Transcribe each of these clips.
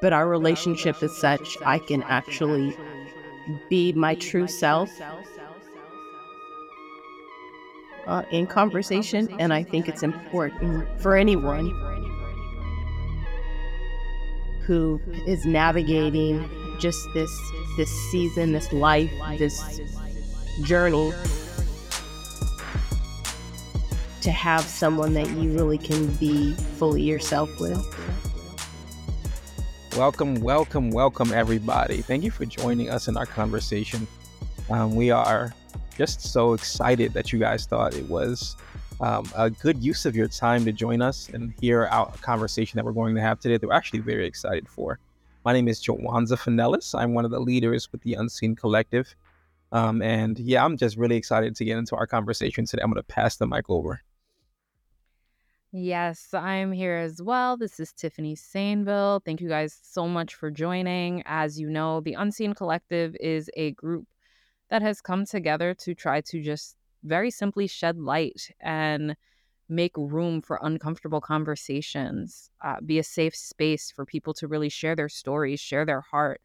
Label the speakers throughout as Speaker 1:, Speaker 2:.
Speaker 1: but our relationship is such I can actually be my true self uh, in conversation. And I think it's important for anyone who is navigating just this this season, this life, this journey to have someone that you really can be fully yourself with.
Speaker 2: Welcome, welcome, welcome, everybody. Thank you for joining us in our conversation. Um, we are just so excited that you guys thought it was um, a good use of your time to join us and hear our conversation that we're going to have today that we're actually very excited for. My name is Joanza Finellis. I'm one of the leaders with the Unseen Collective. Um, and yeah, I'm just really excited to get into our conversation today. I'm going to pass the mic over.
Speaker 3: Yes, I'm here as well. This is Tiffany Sainville. Thank you guys so much for joining. As you know, the Unseen Collective is a group that has come together to try to just very simply shed light and make room for uncomfortable conversations, uh, be a safe space for people to really share their stories, share their heart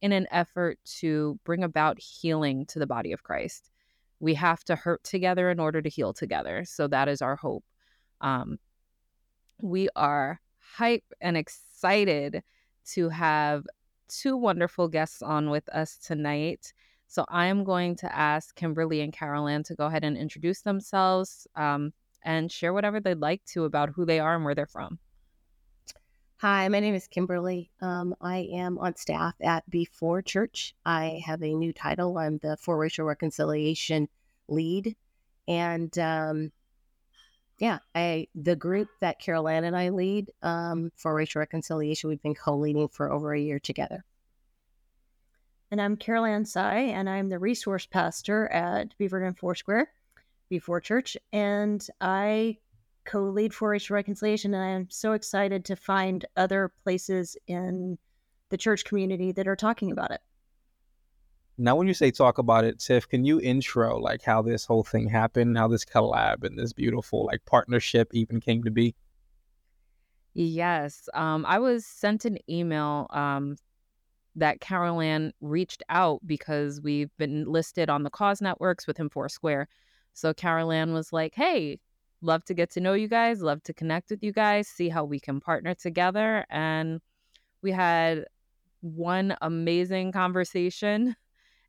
Speaker 3: in an effort to bring about healing to the body of Christ. We have to hurt together in order to heal together. So that is our hope. Um, we are hype and excited to have two wonderful guests on with us tonight. So I am going to ask Kimberly and Carol to go ahead and introduce themselves um, and share whatever they'd like to about who they are and where they're from.
Speaker 1: Hi, my name is Kimberly. Um, I am on staff at Before Church. I have a new title. I'm the For Racial Reconciliation lead. And um, yeah, I the group that Carol Ann and I lead um, for racial reconciliation, we've been co-leading for over a year together.
Speaker 4: And I'm Carol Ann Tsai, and I'm the resource pastor at Beaverton Foursquare, Before Church, and I co-lead for racial reconciliation. And I'm so excited to find other places in the church community that are talking about it.
Speaker 2: Now, when you say talk about it, Tiff, can you intro like how this whole thing happened, how this collab and this beautiful like partnership even came to be?
Speaker 3: Yes. Um, I was sent an email um, that Carol Ann reached out because we've been listed on the cause networks within Foursquare. So Carol Ann was like, hey, love to get to know you guys, love to connect with you guys, see how we can partner together. And we had one amazing conversation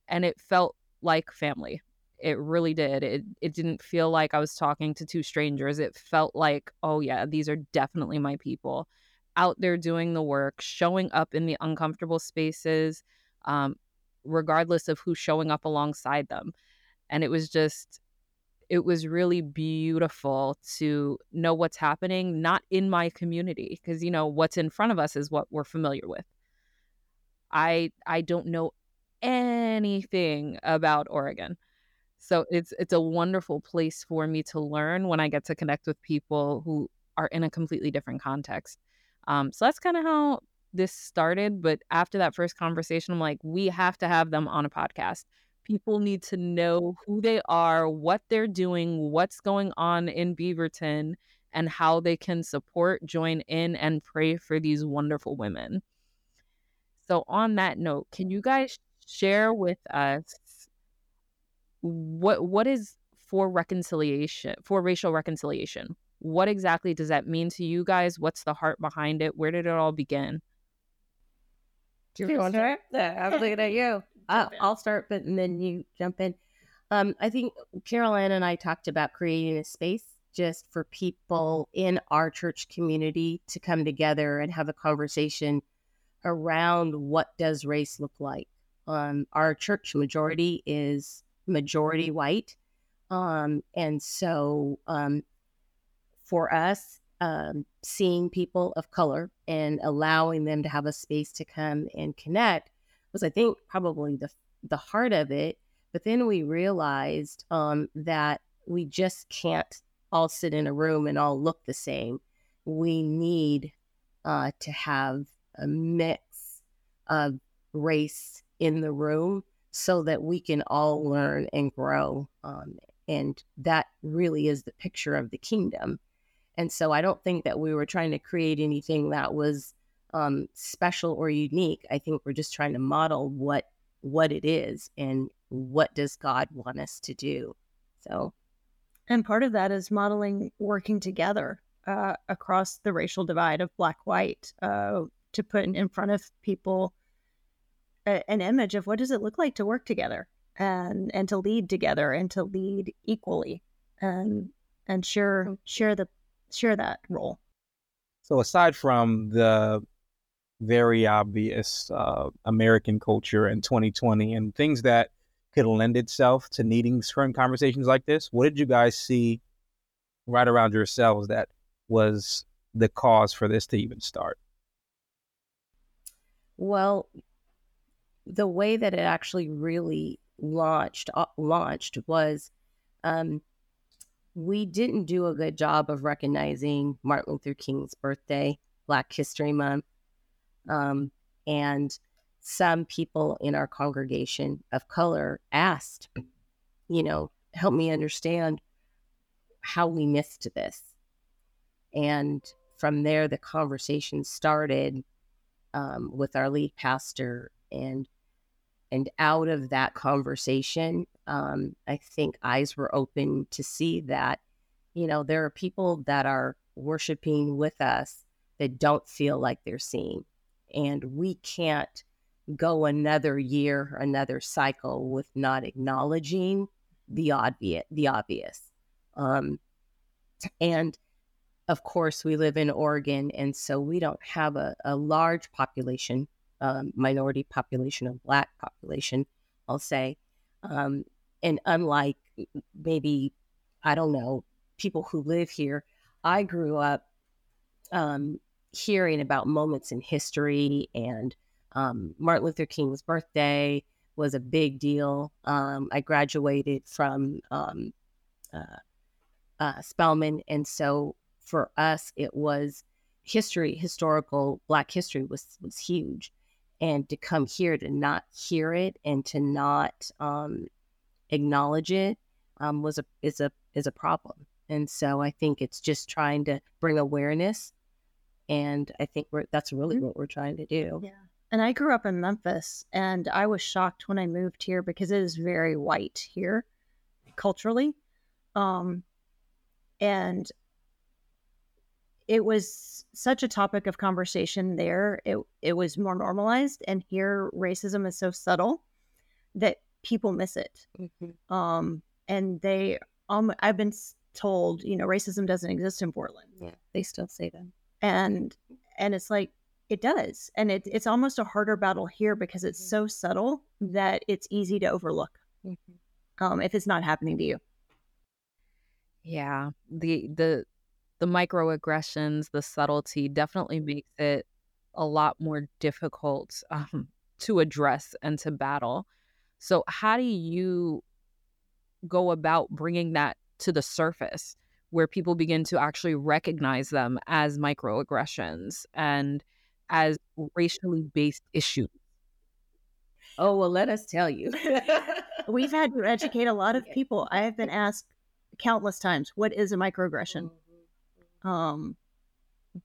Speaker 3: and it felt like family. It really did. It it didn't feel like I was talking to two strangers. It felt like, oh yeah, these are definitely my people out there doing the work, showing up in the uncomfortable spaces, um, regardless of who's showing up alongside them. And it was just, it was really beautiful to know what's happening, not in my community, because you know what's in front of us is what we're familiar with. I I don't know anything about Oregon. So it's it's a wonderful place for me to learn when I get to connect with people who are in a completely different context. Um, so that's kind of how this started. But after that first conversation, I'm like, we have to have them on a podcast. People need to know who they are, what they're doing, what's going on in Beaverton, and how they can support, join in, and pray for these wonderful women. So, on that note, can you guys share with us what what is for reconciliation for racial reconciliation? What exactly does that mean to you guys? What's the heart behind it? Where did it all begin?
Speaker 1: Do you want to start? I'm looking at you. I'll, I'll, start but then you jump in. Um, i think carol ann and i talked about creating a space just for people in our church community to come together and have a conversation around what does race look like um, our church majority is majority white. Um, and so um, for us, um, seeing people of color and allowing them to have a space to come and connect was, I think, probably the the heart of it. But then we realized um, that we just can't all sit in a room and all look the same. We need uh, to have a mix of race in the room so that we can all learn and grow. Um, and that really is the picture of the kingdom. And so I don't think that we were trying to create anything that was um, special or unique. I think we're just trying to model what what it is and what does God want us to do. So,
Speaker 4: and part of that is modeling working together uh, across the racial divide of black white uh, to put in front of people a, an image of what does it look like to work together and and to lead together and to lead equally and and share share the share that role.
Speaker 2: So aside from the very obvious uh, American culture in 2020 and things that could lend itself to needing certain conversations like this, what did you guys see right around yourselves that was the cause for this to even start?
Speaker 1: Well, the way that it actually really launched uh, launched was um, we didn't do a good job of recognizing Martin Luther King's birthday, Black History Month, um, and some people in our congregation of color asked, you know, help me understand how we missed this. And from there, the conversation started um, with our lead pastor and and out of that conversation, um, I think eyes were open to see that, you know, there are people that are worshiping with us that don't feel like they're seen. And we can't go another year, another cycle with not acknowledging the obvious. The obvious. Um, and of course, we live in Oregon, and so we don't have a, a large population um, minority population or black population, I'll say. Um, and unlike maybe, I don't know, people who live here, I grew up um, hearing about moments in history and um, Martin Luther King's birthday was a big deal. Um, I graduated from um, uh, uh, Spelman. And so for us, it was history, historical Black history was, was huge and to come here to not hear it and to not um, acknowledge it um, was a is a is a problem. And so I think it's just trying to bring awareness, and I think we're that's really mm-hmm. what we're trying to do.
Speaker 4: Yeah. And I grew up in Memphis, and I was shocked when I moved here because it is very white here, culturally, um, and it was such a topic of conversation there. It it was more normalized, and here racism is so subtle that people miss it. Mm-hmm. Um, and they, um, I've been told, you know, racism doesn't exist in Portland.
Speaker 1: Yeah, they still say that,
Speaker 4: and and it's like it does, and it, it's almost a harder battle here because it's mm-hmm. so subtle that it's easy to overlook mm-hmm. um, if it's not happening to you.
Speaker 3: Yeah, the the the microaggressions, the subtlety definitely makes it a lot more difficult um, to address and to battle. So, how do you go about bringing that to the surface where people begin to actually recognize them as microaggressions and as racially based issues?
Speaker 1: Oh, well, let us tell you.
Speaker 4: We've had to educate a lot of people. I have been asked countless times, what is a microaggression? Um,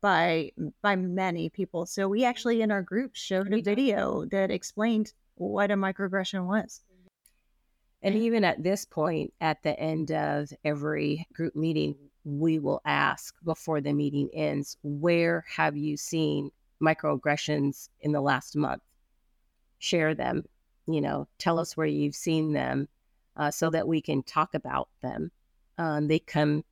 Speaker 4: by by many people. So we actually in our group showed a video that explained what a microaggression was.
Speaker 1: And even at this point, at the end of every group meeting, we will ask before the meeting ends, where have you seen microaggressions in the last month? Share them, you know, tell us where you've seen them uh, so that we can talk about them. Um, they come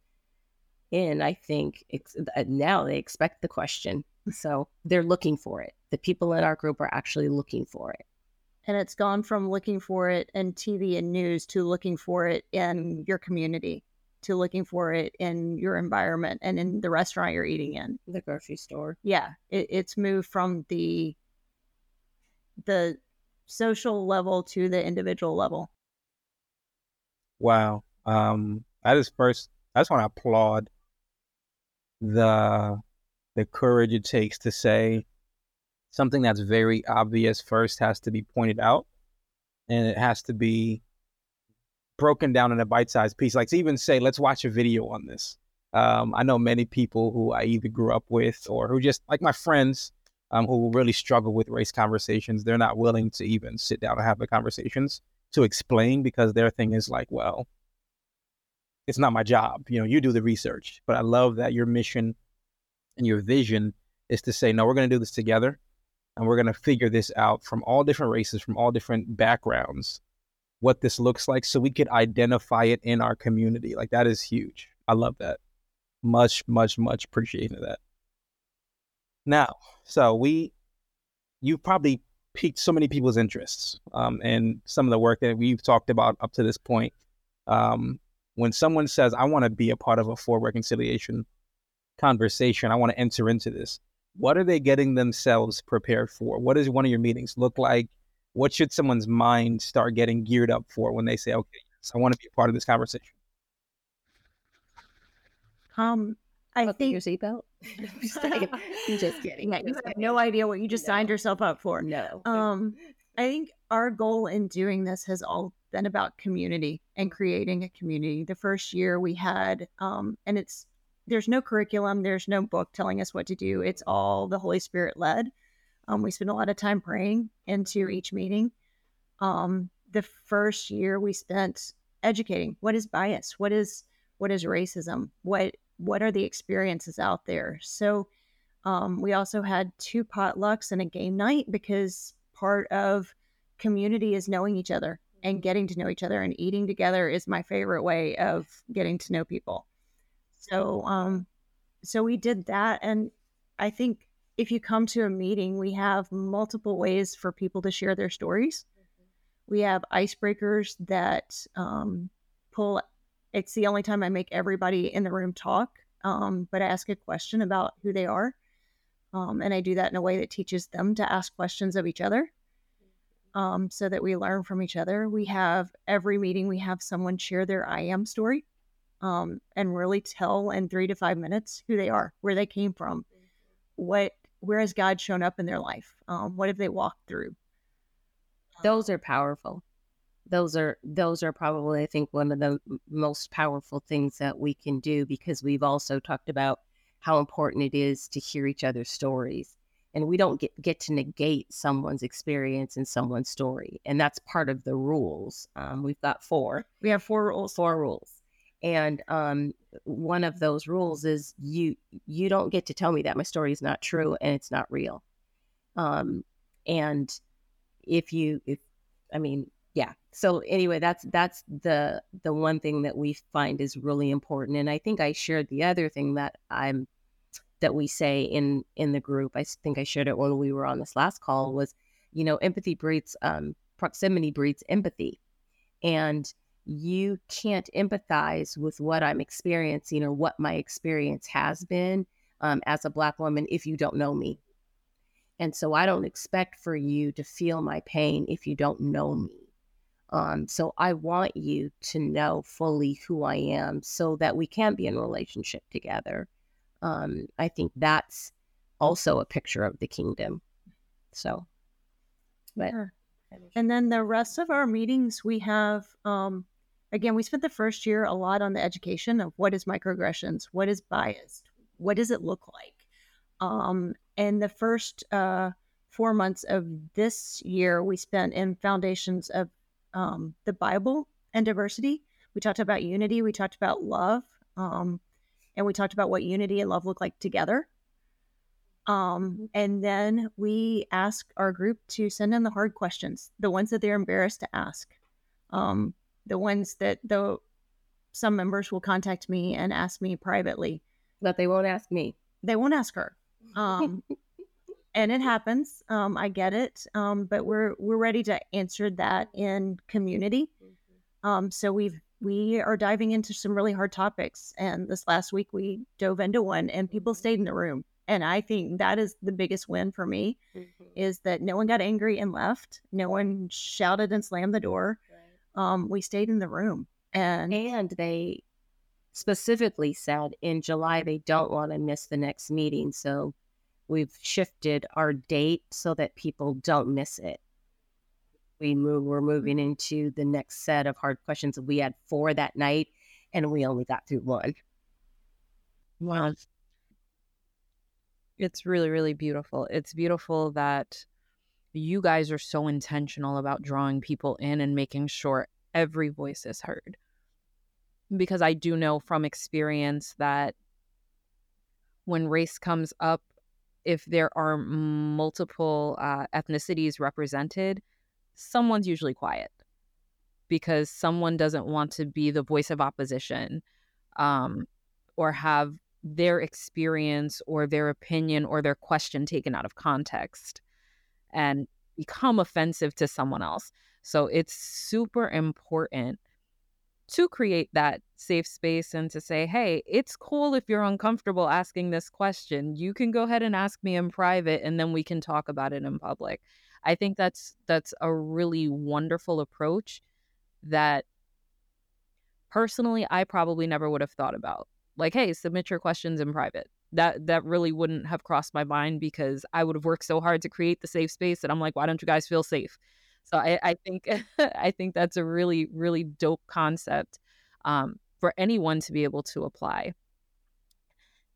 Speaker 1: in, I think ex- uh, now they expect the question. So they're looking for it. The people in our group are actually looking for it.
Speaker 4: And it's gone from looking for it in TV and news to looking for it in your community, to looking for it in your environment and in the restaurant you're eating in,
Speaker 1: the grocery store.
Speaker 4: Yeah, it, it's moved from the the social level to the individual level.
Speaker 2: Wow. Um, I just first, I just want to applaud the the courage it takes to say something that's very obvious first has to be pointed out and it has to be broken down in a bite-sized piece like to even say let's watch a video on this um, i know many people who i either grew up with or who just like my friends um, who really struggle with race conversations. They're not willing to even sit down and have the conversations to explain because their thing is like, well, it's not my job. You know, you do the research. But I love that your mission and your vision is to say, no, we're going to do this together and we're going to figure this out from all different races, from all different backgrounds, what this looks like so we could identify it in our community. Like that is huge. I love that. Much, much, much appreciating that. Now, so we, you've probably piqued so many people's interests um, and some of the work that we've talked about up to this point. Um, when someone says, I want to be a part of a for reconciliation conversation, I want to enter into this, what are they getting themselves prepared for? What does one of your meetings look like? What should someone's mind start getting geared up for when they say, okay, yes, I want to be a part of this conversation?
Speaker 4: Um, I
Speaker 1: Buckle
Speaker 4: think
Speaker 1: your seatbelt. just kidding. I'm just kidding.
Speaker 4: Yeah, you have no idea what you just signed yourself up for.
Speaker 1: No.
Speaker 4: Um, I think our goal in doing this has all been about community and creating a community. The first year we had, um, and it's there's no curriculum, there's no book telling us what to do. It's all the Holy Spirit led. Um, we spend a lot of time praying into each meeting. Um, the first year we spent educating what is bias, what is what is racism, what what are the experiences out there. So um, we also had two potlucks and a game night because part of community is knowing each other and getting to know each other and eating together is my favorite way of getting to know people. So um so we did that and I think if you come to a meeting we have multiple ways for people to share their stories. We have icebreakers that um pull it's the only time I make everybody in the room talk um but I ask a question about who they are. Um, and I do that in a way that teaches them to ask questions of each other um, so that we learn from each other. We have every meeting, we have someone share their I am story um, and really tell in three to five minutes who they are, where they came from, what, where has God shown up in their life? Um, what have they walked through?
Speaker 1: those are powerful those are those are probably i think one of the most powerful things that we can do because we've also talked about how important it is to hear each other's stories and we don't get, get to negate someone's experience and someone's story and that's part of the rules um, we've got four.
Speaker 4: We have four rules.
Speaker 1: four rules. And um, one of those rules is you you don't get to tell me that my story is not true and it's not real. Um, and if you if i mean yeah. So anyway that's that's the the one thing that we find is really important. And i think i shared the other thing that i'm that we say in in the group I think i shared it when we were on this last call was you know empathy breeds um proximity breeds empathy and you can't empathize with what i'm experiencing or what my experience has been um, as a black woman if you don't know me and so I don't expect for you to feel my pain if you don't know me. Um, so I want you to know fully who I am so that we can be in relationship together. Um, I think that's also a picture of the kingdom. So, but.
Speaker 4: And then the rest of our meetings, we have, um, again, we spent the first year a lot on the education of what is microaggressions, what is biased, what does it look like. Um, and the first uh, four months of this year, we spent in foundations of um, the Bible and diversity. We talked about unity, we talked about love, um, and we talked about what unity and love look like together. Um, and then we ask our group to send in the hard questions, the ones that they're embarrassed to ask, um, the ones that the some members will contact me and ask me privately.
Speaker 1: but they won't ask me.
Speaker 4: They won't ask her, um, and it happens. Um, I get it, um, but we're we're ready to answer that in community. Um, so we've we are diving into some really hard topics, and this last week we dove into one, and people stayed in the room. And I think that is the biggest win for me is that no one got angry and left. No one shouted and slammed the door. Um, we stayed in the room, and
Speaker 1: And they specifically said in July they don't want to miss the next meeting. So we've shifted our date so that people don't miss it. We move we're moving into the next set of hard questions. We had four that night and we only got through one.
Speaker 2: Wow.
Speaker 3: It's really, really beautiful. It's beautiful that you guys are so intentional about drawing people in and making sure every voice is heard. Because I do know from experience that when race comes up, if there are multiple uh, ethnicities represented, someone's usually quiet because someone doesn't want to be the voice of opposition um, or have their experience or their opinion or their question taken out of context and become offensive to someone else. So it's super important to create that safe space and to say, hey, it's cool if you're uncomfortable asking this question. You can go ahead and ask me in private and then we can talk about it in public. I think that's that's a really wonderful approach that personally I probably never would have thought about. Like, hey, submit your questions in private that that really wouldn't have crossed my mind because I would have worked so hard to create the safe space and I'm like, why don't you guys feel safe? So I, I think I think that's a really, really dope concept um, for anyone to be able to apply.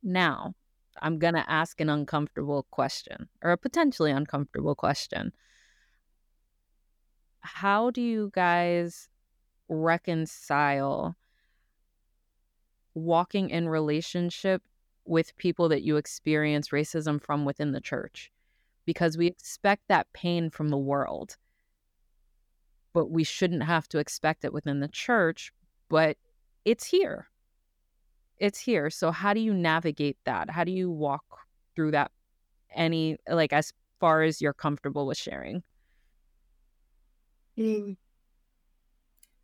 Speaker 3: Now, I'm gonna ask an uncomfortable question or a potentially uncomfortable question. How do you guys reconcile walking in relationship with people that you experience racism from within the church because we expect that pain from the world but we shouldn't have to expect it within the church but it's here it's here so how do you navigate that how do you walk through that any like as far as you're comfortable with sharing
Speaker 1: mm.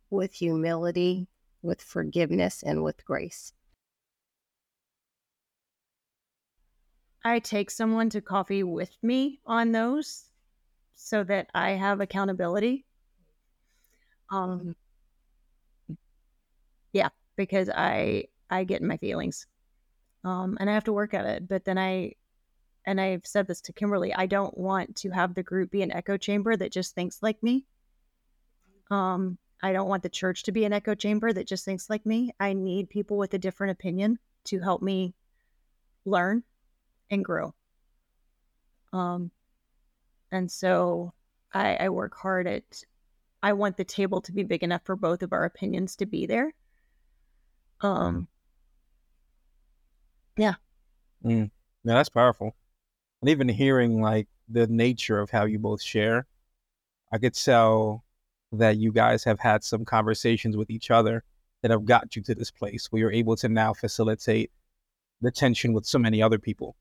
Speaker 1: with humility with forgiveness and with grace
Speaker 4: I take someone to coffee with me on those so that I have accountability. Um yeah, because I I get in my feelings. Um and I have to work at it, but then I and I've said this to Kimberly, I don't want to have the group be an echo chamber that just thinks like me. Um I don't want the church to be an echo chamber that just thinks like me. I need people with a different opinion to help me learn and grow. Um, and so I, I work hard at, I want the table to be big enough for both of our opinions to be there. Um, yeah.
Speaker 2: Mm. Yeah, that's powerful. And even hearing like the nature of how you both share, I could tell that you guys have had some conversations with each other that have got you to this place where you're able to now facilitate the tension with so many other people.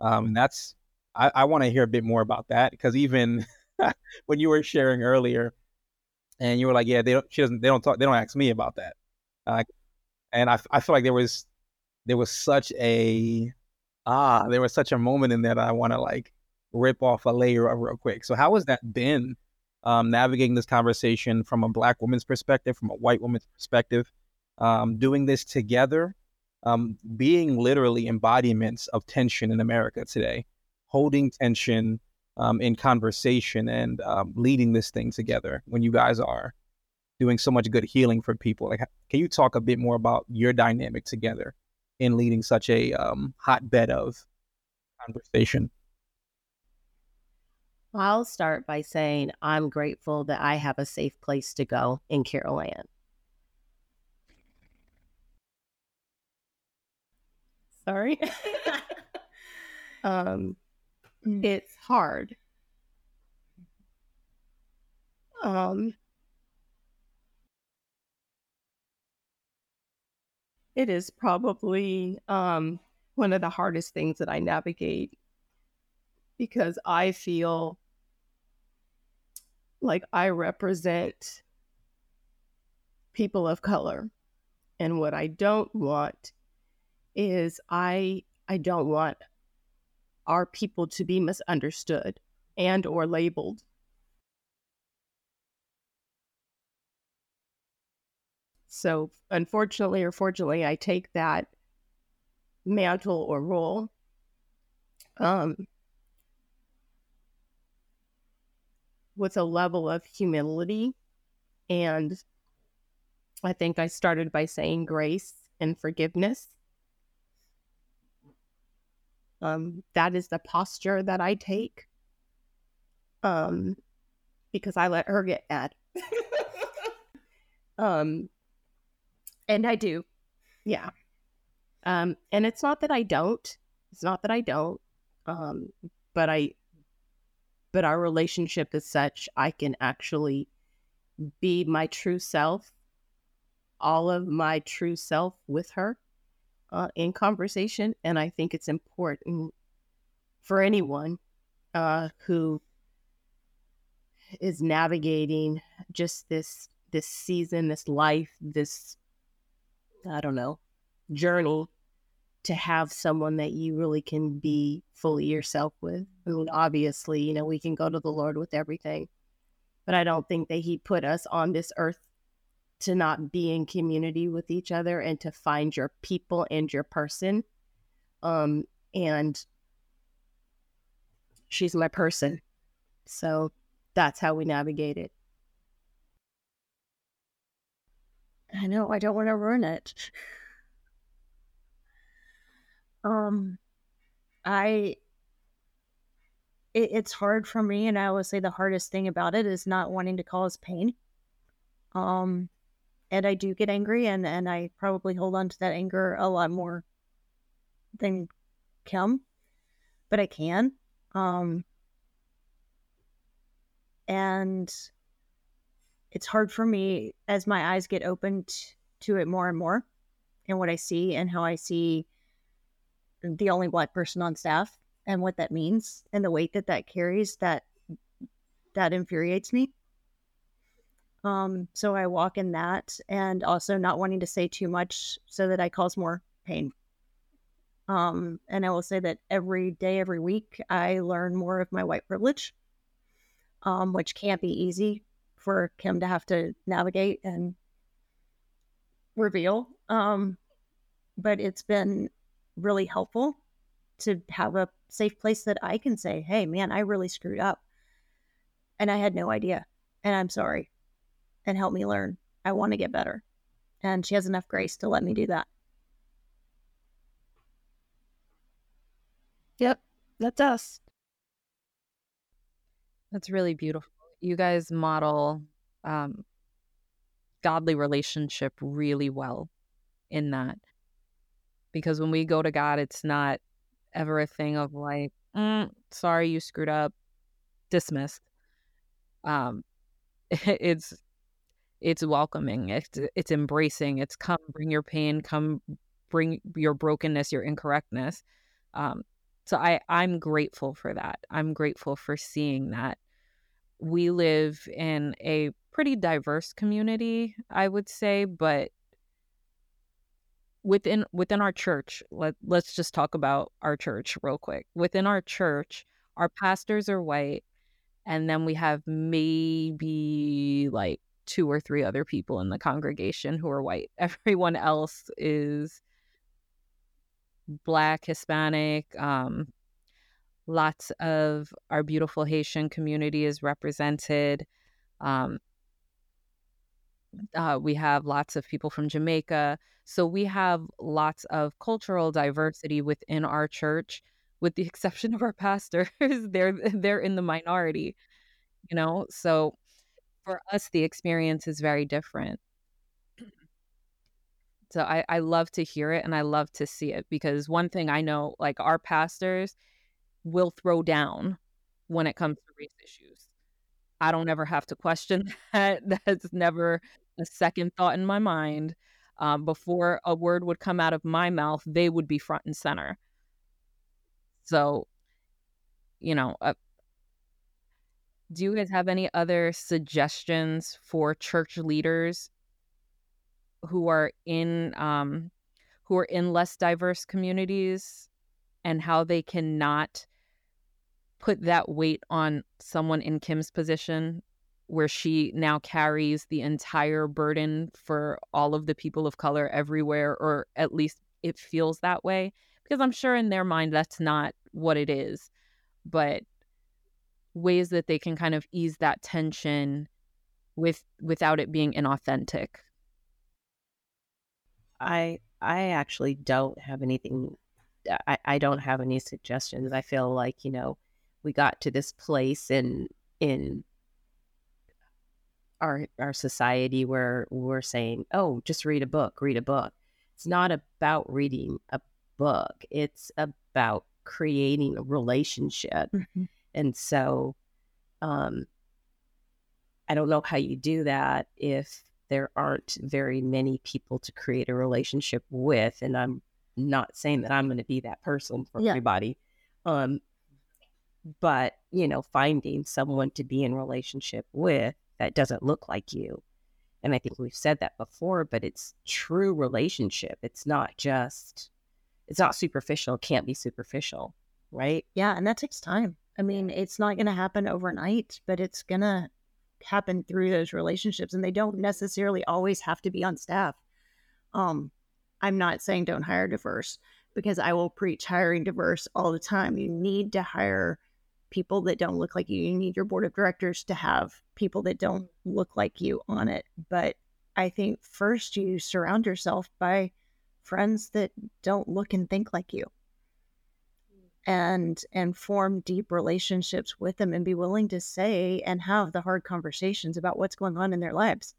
Speaker 2: Um, and that's I, I want to hear a bit more about that because even when you were sharing earlier, and you were like, yeah, they don't, she doesn't, they don't talk, they don't ask me about that. Uh, and I, I feel like there was, there was such a, ah, there was such a moment in there that I want to like rip off a layer of real quick. So how has that been, um, navigating this conversation from a black woman's perspective, from a white woman's perspective, um, doing this together um, being literally embodiments of tension in America today, holding tension um, in conversation and um, leading this thing together when you guys are doing so much good healing for people. Like, can you talk a bit more about your dynamic together in leading such a um, hotbed of conversation?
Speaker 1: I'll start by saying I'm grateful that I have a safe place to go in Carol Sorry. um, mm. it's hard. Um, it is probably um, one of the hardest things that I navigate because I feel like I represent people of color. And what I don't want is I I don't want our people to be misunderstood and or labeled. So unfortunately or fortunately, I take that mantle or role. Um, with a level of humility. And I think I started by saying grace and forgiveness. Um, that is the posture that I take. Um, because I let her get mad. um, and I do, yeah. Um, and it's not that I don't. It's not that I don't. Um, but I, but our relationship is such I can actually be my true self, all of my true self with her uh, in conversation. And I think it's important for anyone uh, who is navigating just this this season, this life, this I don't know journey to have someone that you really can be fully yourself with. I mean, obviously, you know, we can go to the Lord with everything, but I don't think that He put us on this earth to not be in community with each other and to find your people and your person. Um, and she's my person. So that's how we navigate it.
Speaker 4: I know, I don't want to ruin it. Um, I it, it's hard for me, and I always say the hardest thing about it is not wanting to cause pain. Um, and I do get angry, and and I probably hold on to that anger a lot more than Kim, but I can. Um, and it's hard for me as my eyes get opened to it more and more and what I see and how I see the only black person on staff and what that means and the weight that that carries that that infuriates me. Um so i walk in that and also not wanting to say too much so that i cause more pain. Um and i will say that every day every week i learn more of my white privilege um which can't be easy for kim to have to navigate and reveal um but it's been really helpful to have a safe place that I can say, hey, man, I really screwed up. And I had no idea. And I'm sorry. And help me learn. I want to get better. And she has enough grace to let me do that.
Speaker 1: Yep, that's us.
Speaker 3: That's really beautiful. You guys model um, godly relationship really well in that because when we go to God, it's not ever a thing of like, mm, sorry, you screwed up, dismissed. Um, it's it's welcoming, it's it's embracing, it's come bring your pain, come bring your brokenness, your incorrectness. Um, so I I'm grateful for that. I'm grateful for seeing that. We live in a pretty diverse community, I would say, but within within our church let, let's just talk about our church real quick. Within our church our pastors are white and then we have maybe like two or three other people in the congregation who are white. Everyone else is black hispanic um lots of our beautiful haitian community is represented um uh, we have lots of people from Jamaica. So we have lots of cultural diversity within our church, with the exception of our pastors. they're they're in the minority, you know. So for us, the experience is very different. So I, I love to hear it and I love to see it because one thing I know, like our pastors will throw down when it comes to race issues. I don't ever have to question that. That's never a second thought in my mind. Um, before a word would come out of my mouth, they would be front and center. So, you know, uh, do you guys have any other suggestions for church leaders who are in um, who are in less diverse communities and how they cannot put that weight on someone in Kim's position where she now carries the entire burden for all of the people of color everywhere or at least it feels that way because I'm sure in their mind that's not what it is but ways that they can kind of ease that tension with without it being inauthentic
Speaker 5: I I actually don't have anything
Speaker 1: I, I don't have any suggestions. I feel like, you know, we got to this place in in our our society where we're saying, "Oh, just read a book, read a book." It's not about reading a book. It's about creating a relationship.
Speaker 4: Mm-hmm.
Speaker 1: And so um I don't know how you do that if there aren't very many people to create a relationship with and I'm not saying that I'm going to be that person for
Speaker 4: Yeah.
Speaker 1: everybody. Um but, you know, finding someone to be in relationship with that doesn't look like you. And I think we've said that before, but it's true relationship. It's not just it's not superficial, it can't be superficial, right?
Speaker 4: Yeah, and that takes time. I mean, it's not going to happen overnight, but it's going to happen through those relationships and they don't necessarily always have to be on staff. Um I'm not saying don't hire diverse because I will preach hiring diverse all the time. You need to hire people that don't look like you. You need your board of directors to have people that don't look like you on it. But I think first you surround yourself by friends that don't look and think like you and and form deep relationships with them and be willing to say and have the hard conversations about what's going on in their lives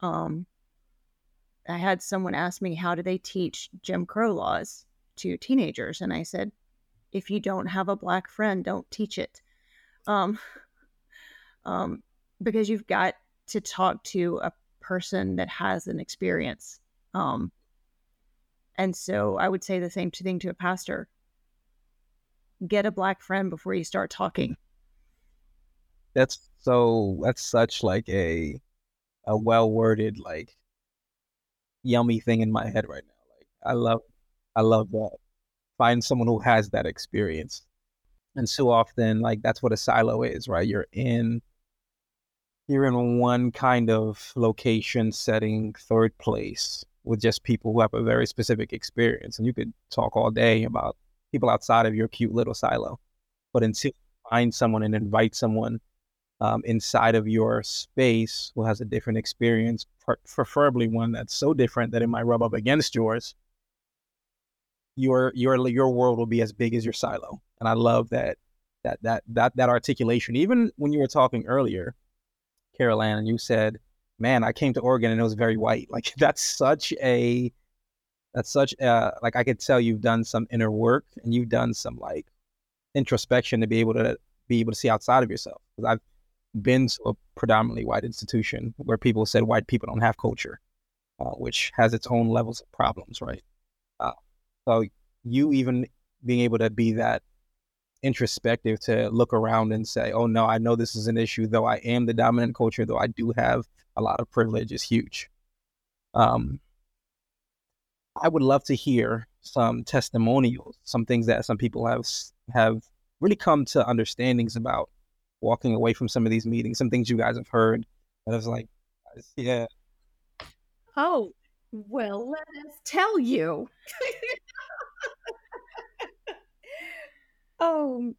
Speaker 4: um i had someone ask me how do they teach jim crow laws to teenagers and i said if you don't have a black friend don't teach it um um because you've got to talk to a person that has an experience um and so i would say the same thing to a pastor get a black friend before you start talking.
Speaker 2: That's so. That's such like a a well worded like yummy thing in my head right now. Like I love, I love that. Find someone who has that experience, and so often like that's what a silo is, right? You're in you're in one kind of location setting, third place with just people who have a very specific experience, and you could talk all day about people outside of your cute little silo. But until you find someone and invite someone um, inside of your space who has a different experience, pre- preferably one that's so different that it might rub up against yours, your your your world will be as big as your silo. And I love that that that that that articulation. Even when you were talking earlier, Carol Ann you said, "Man, I came to Oregon and it was very white." Like that's such a that's such a like I could tell you've done some inner work and you've done some like introspection to be able to be able to see outside of yourself. Because I've been to a predominantly white institution where people said white people don't have culture, uh, which has its own levels of problems, right? Uh, so you even being able to be that introspective to look around and say, "Oh no, I know this is an issue. Though I am the dominant culture, though I do have a lot of privilege, is huge." Um, I would love to hear some testimonials, some things that some people have have really come to understandings about walking away from some of these meetings, some things you guys have heard that was like, yeah,
Speaker 1: Oh, well, let us tell you. oh,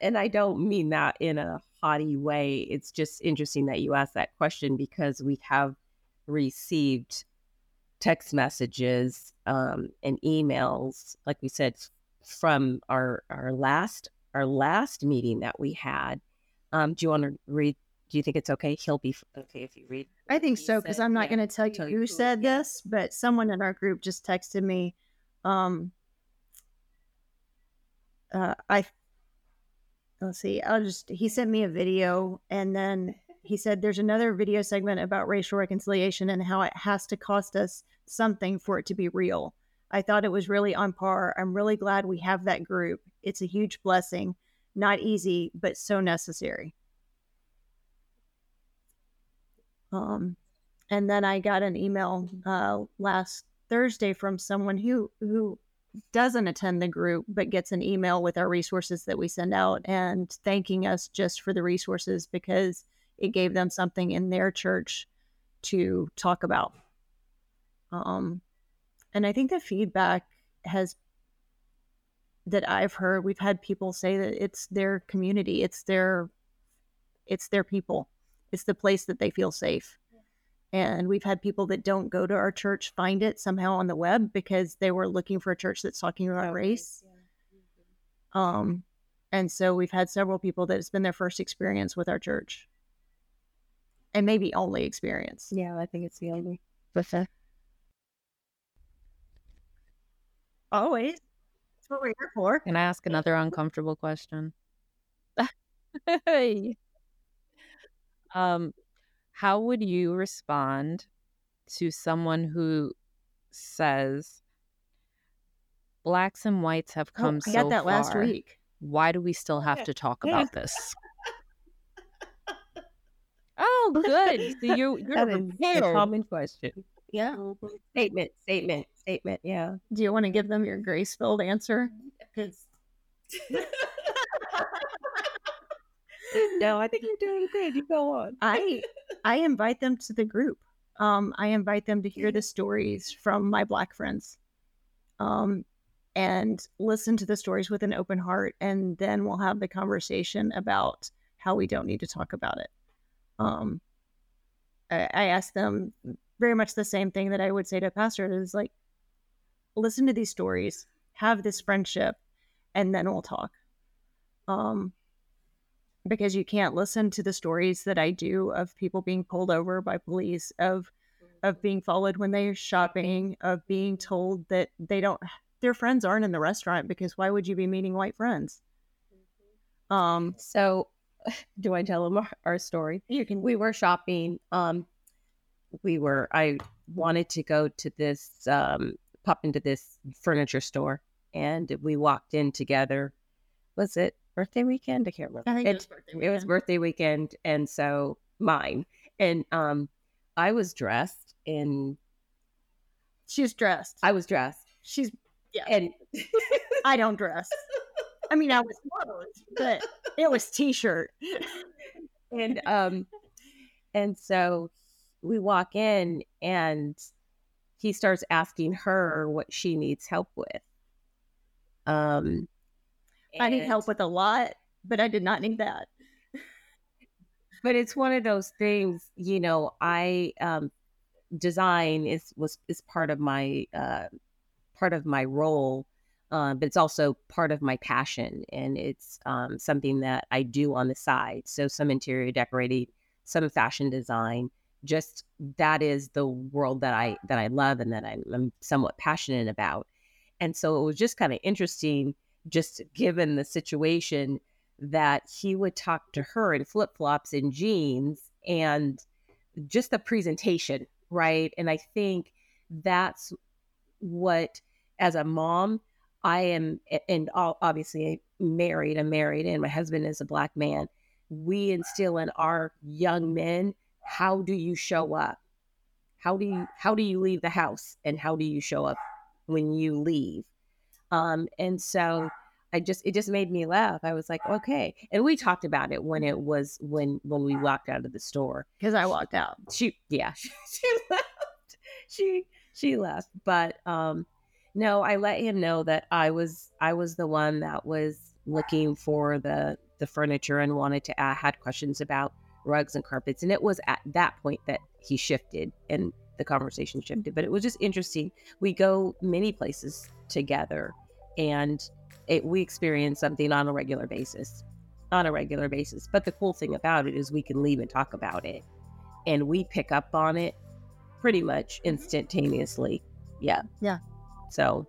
Speaker 1: and I don't mean that in a haughty way. It's just interesting that you asked that question because we have received text messages um, and emails, like we said, from our our last our last meeting that we had. Um, do you want to read? Do you think it's okay? He'll be okay if you read.
Speaker 4: I think so because? I'm not
Speaker 1: Yeah.
Speaker 4: going to tell you who said this, but someone in our group just texted me. Um, uh, I let's see. I'll just he sent me a video and then he said there's another video segment about racial reconciliation and how it has to cost us something for it to be real. I thought it was really on par. I'm really glad we have that group. It's a huge blessing. Not easy, but so necessary. Um, and then I got an email uh, last Thursday from someone who who doesn't attend the group but gets an email with our resources that we send out and thanking us just for the resources because it gave them something in their church to talk about. Um, and I think the feedback has that I've heard, we've had people say that it's their community, it's their it's their people, it's the place that they feel safe. And we've had people that don't go to our church find it somehow on the web because they were looking for a church that's talking about race. Um, and so we've had several people that it's been their first experience with our church. And maybe only experience.
Speaker 1: Yeah, I think it's the only.
Speaker 3: With the
Speaker 4: Always. That's what we're here for.
Speaker 3: Can I ask another uncomfortable question? um, how would you respond to someone who says blacks and whites have
Speaker 4: Oh,
Speaker 3: come
Speaker 4: I
Speaker 3: so
Speaker 4: got that
Speaker 3: far?
Speaker 4: last week.
Speaker 3: Why do we still have
Speaker 1: Yeah.
Speaker 3: to talk
Speaker 1: Yeah.
Speaker 3: about this? oh, good. So you you're
Speaker 1: That is a common question.
Speaker 4: Yeah.
Speaker 1: Statement, statement, statement. Yeah.
Speaker 4: Do you want to give them your grace filled answer?
Speaker 1: Because no, I think you're doing good. You go on.
Speaker 4: I I invite them to the group. Um, I invite them to hear the stories from my black friends, um, and listen to the stories with an open heart, and then we'll have the conversation about how we don't need to talk about it. Um, I, I ask them very much the same thing that I would say to a pastor is like, listen to these stories, have this friendship, and then we'll talk. Um, because you can't listen to the stories that I do of people being pulled over by police, of of being followed when they're shopping, of being told that they don't their friends aren't in the restaurant because why would you be meeting white friends? Um,
Speaker 1: So, do I tell them our, our story?
Speaker 4: you can
Speaker 1: We were shopping. Um, we were. I wanted to go to this, um, pop into this furniture store, and we walked in together. Was it birthday weekend? I can't remember.
Speaker 4: I think it,
Speaker 1: It-
Speaker 4: was birthday
Speaker 1: it was
Speaker 4: weekend.
Speaker 1: birthday weekend, and so mine. And um, I was dressed in.
Speaker 4: She's dressed.
Speaker 1: I was dressed,
Speaker 4: She's yeah.
Speaker 1: and
Speaker 4: I don't dress. I mean, I was clothes, but it was t-shirt.
Speaker 1: and um and so we walk in and he starts asking her what she needs help with um
Speaker 4: I need help with a lot, but I did not need that.
Speaker 1: but it's one of those things you know i um design is was is part of my uh part of my role uh, but it's also part of my passion and it's um, something that i do on the side so some interior decorating some fashion design just that is the world that i that i love and that i'm, I'm somewhat passionate about and so it was just kind of interesting just given the situation that he would talk to her in flip flops and jeans and just the presentation, right? And I think that's what, as a mom, I am, and obviously married, I'm married, and my husband is a black man. We instill in our young men how do you show up? How do you how do you leave the house, and how do you show up when you leave? Um, and so I just it just made me laugh. I was like, okay. And we talked about it when it was when when we walked out of the store.
Speaker 4: Because I walked out.
Speaker 1: She yeah, she, she left. She she left. But um no, I let him know that I was I was the one that was looking for the the furniture and wanted to uh, had questions about rugs and carpets and it was at that point that he shifted and the conversation shifted but it was just interesting. We go many places together and it, we experience something on a regular basis on a regular basis. But the cool thing about it is we can leave and talk about it and we pick up on it pretty much mm-hmm. instantaneously. Yeah.
Speaker 4: Yeah.
Speaker 1: so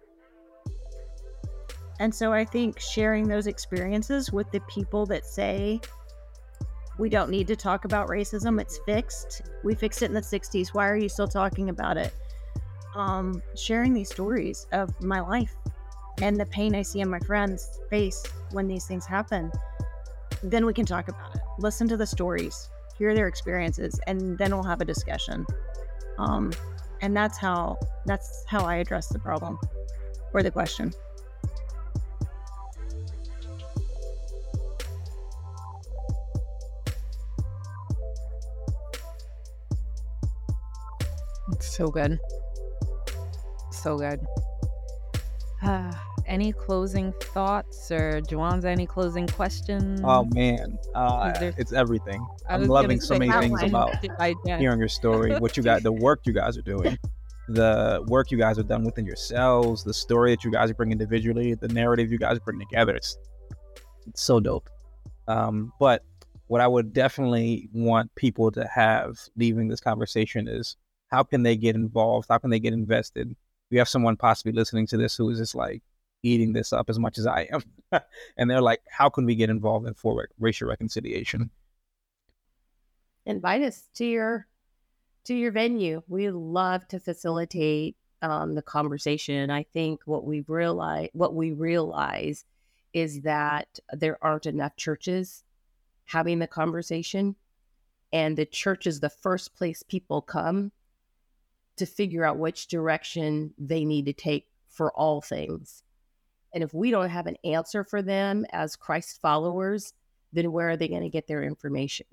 Speaker 4: And so I think sharing those experiences with the people that say we don't need to talk about racism, it's fixed. We fixed it in the 60s. Why are you still talking about it? Um, sharing these stories of my life and the pain I see in my friends' face when these things happen, then we can talk about it. Listen to the stories, hear their experiences, and then we'll have a discussion. Um, and that's how that's how I address the problem or the question.
Speaker 3: So good. So good. any closing thoughts or Juwanza, any closing questions?
Speaker 2: Oh man, uh,
Speaker 3: there-
Speaker 2: it's everything. I'm loving so many things about hearing your story, what you got, the work you guys are doing, the work you guys have done within yourselves, the story that you guys bring individually, the narrative you guys bring together. It's, it's so dope. Um, but what I would definitely want people to have leaving this conversation is how can they get involved? How can they get invested? We have someone possibly listening to this who is just like eating this up as much as I am. and they're like, how can we get involved in for racial reconciliation?
Speaker 1: invite us to your to your venue. We love to facilitate um, the conversation. I think what we realize what we realize is that there aren't enough churches having the conversation, and the church is the first place people come to figure out which direction they need to take for all things. And if we don't have an answer for them as Christ followers, then where are they going to get their information?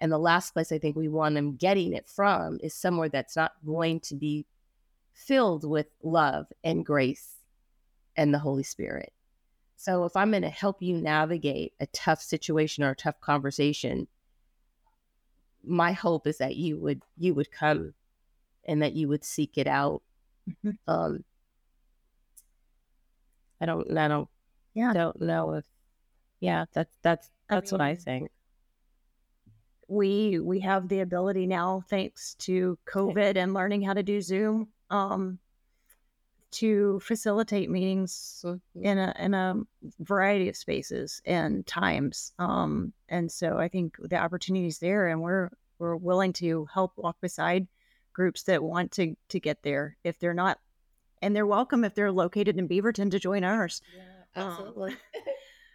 Speaker 1: And the last place I think we want them getting it from is somewhere that's not going to be filled with love and grace and the Holy Spirit. So if I'm going to help you navigate a tough situation or a tough conversation, my hope is that you would you would come and that you would seek it out.
Speaker 4: Mhm.
Speaker 1: Um, I don't, I don't,
Speaker 4: Yeah.
Speaker 1: don't know if, yeah, that's that's
Speaker 4: I
Speaker 1: that's what I think.
Speaker 4: we we have the ability now thanks to covid and learning how to do zoom um to facilitate meetings in a in a variety of spaces and times um and so i think the opportunities there and we're we're willing to help walk beside groups that want to to get there if they're not and they're welcome if they're located in beaverton to join ours Um,
Speaker 1: absolutely.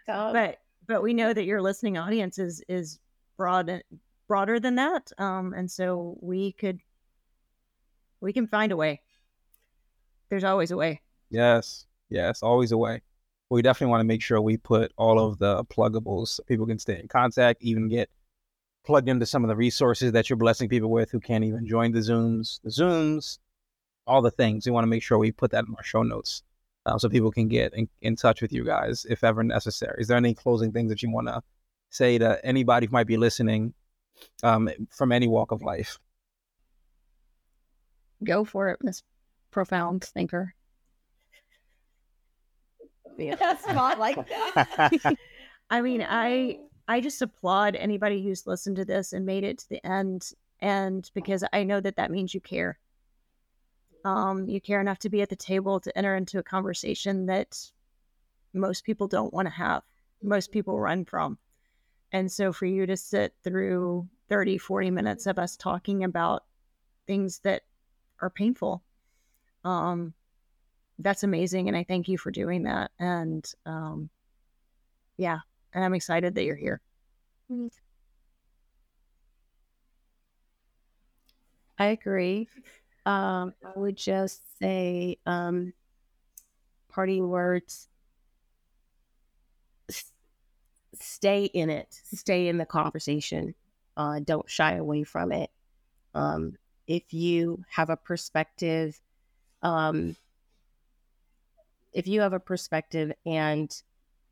Speaker 1: Um,
Speaker 4: but but we know that your listening audience is is broad broader than that um and so we could we can find a way there's always a way
Speaker 2: Yes, yes, always a way. We definitely want to make sure we put all of the pluggables so people can stay in contact, even get plugged into some of the resources that you're blessing people with who can't even join the Zooms, the Zooms, all the things. We want to make sure we put that in our show notes uh, so people can get in, in touch with you guys if ever necessary. Is there any closing things that you want to say to anybody who might be listening um, from any walk of life?
Speaker 5: Go for it, Miss Profound Thinker.
Speaker 1: yeah, it's not like that.
Speaker 4: i mean i i just applaud anybody who's listened to this and made it to the end and because i know that that means you care. Um you care enough to be at the table to enter into a conversation that most people don't want to have most people run from. And so for you to sit through 30 40 minutes of us talking about things that are painful um that's amazing and i thank you for doing that and um yeah and i'm excited that you're here
Speaker 1: I agree. Um, I would just say, um, words. s- Stay in it. Stay in the conversation. Uh, don't shy away from it. Um, if you have a perspective, um, if you have a perspective and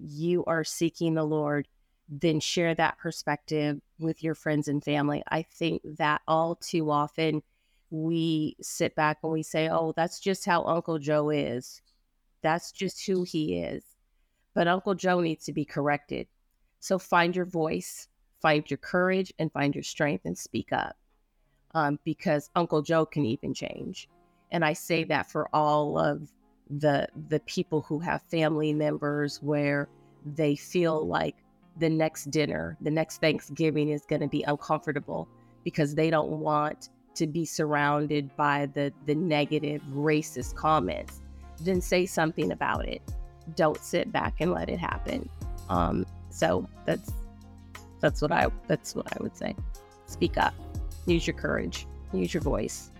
Speaker 1: you are seeking the Lord, then share that perspective with your friends and family. I think that all too often we sit back and we say, oh, that's just how Uncle Joe is. That's just who he is. But Uncle Joe needs to be corrected. So find your voice, find your courage, and find your strength and speak up um, because Uncle Joe can even change. And I say that for all of the the people who have family members where they feel like the next dinner, the next Thanksgiving is going to be uncomfortable because they don't want to be surrounded by the the negative racist comments. Then say something about it. Don't sit back and let it happen. Um, so that's that's what I that's what I would say. Speak up. Use your courage. Use your voice.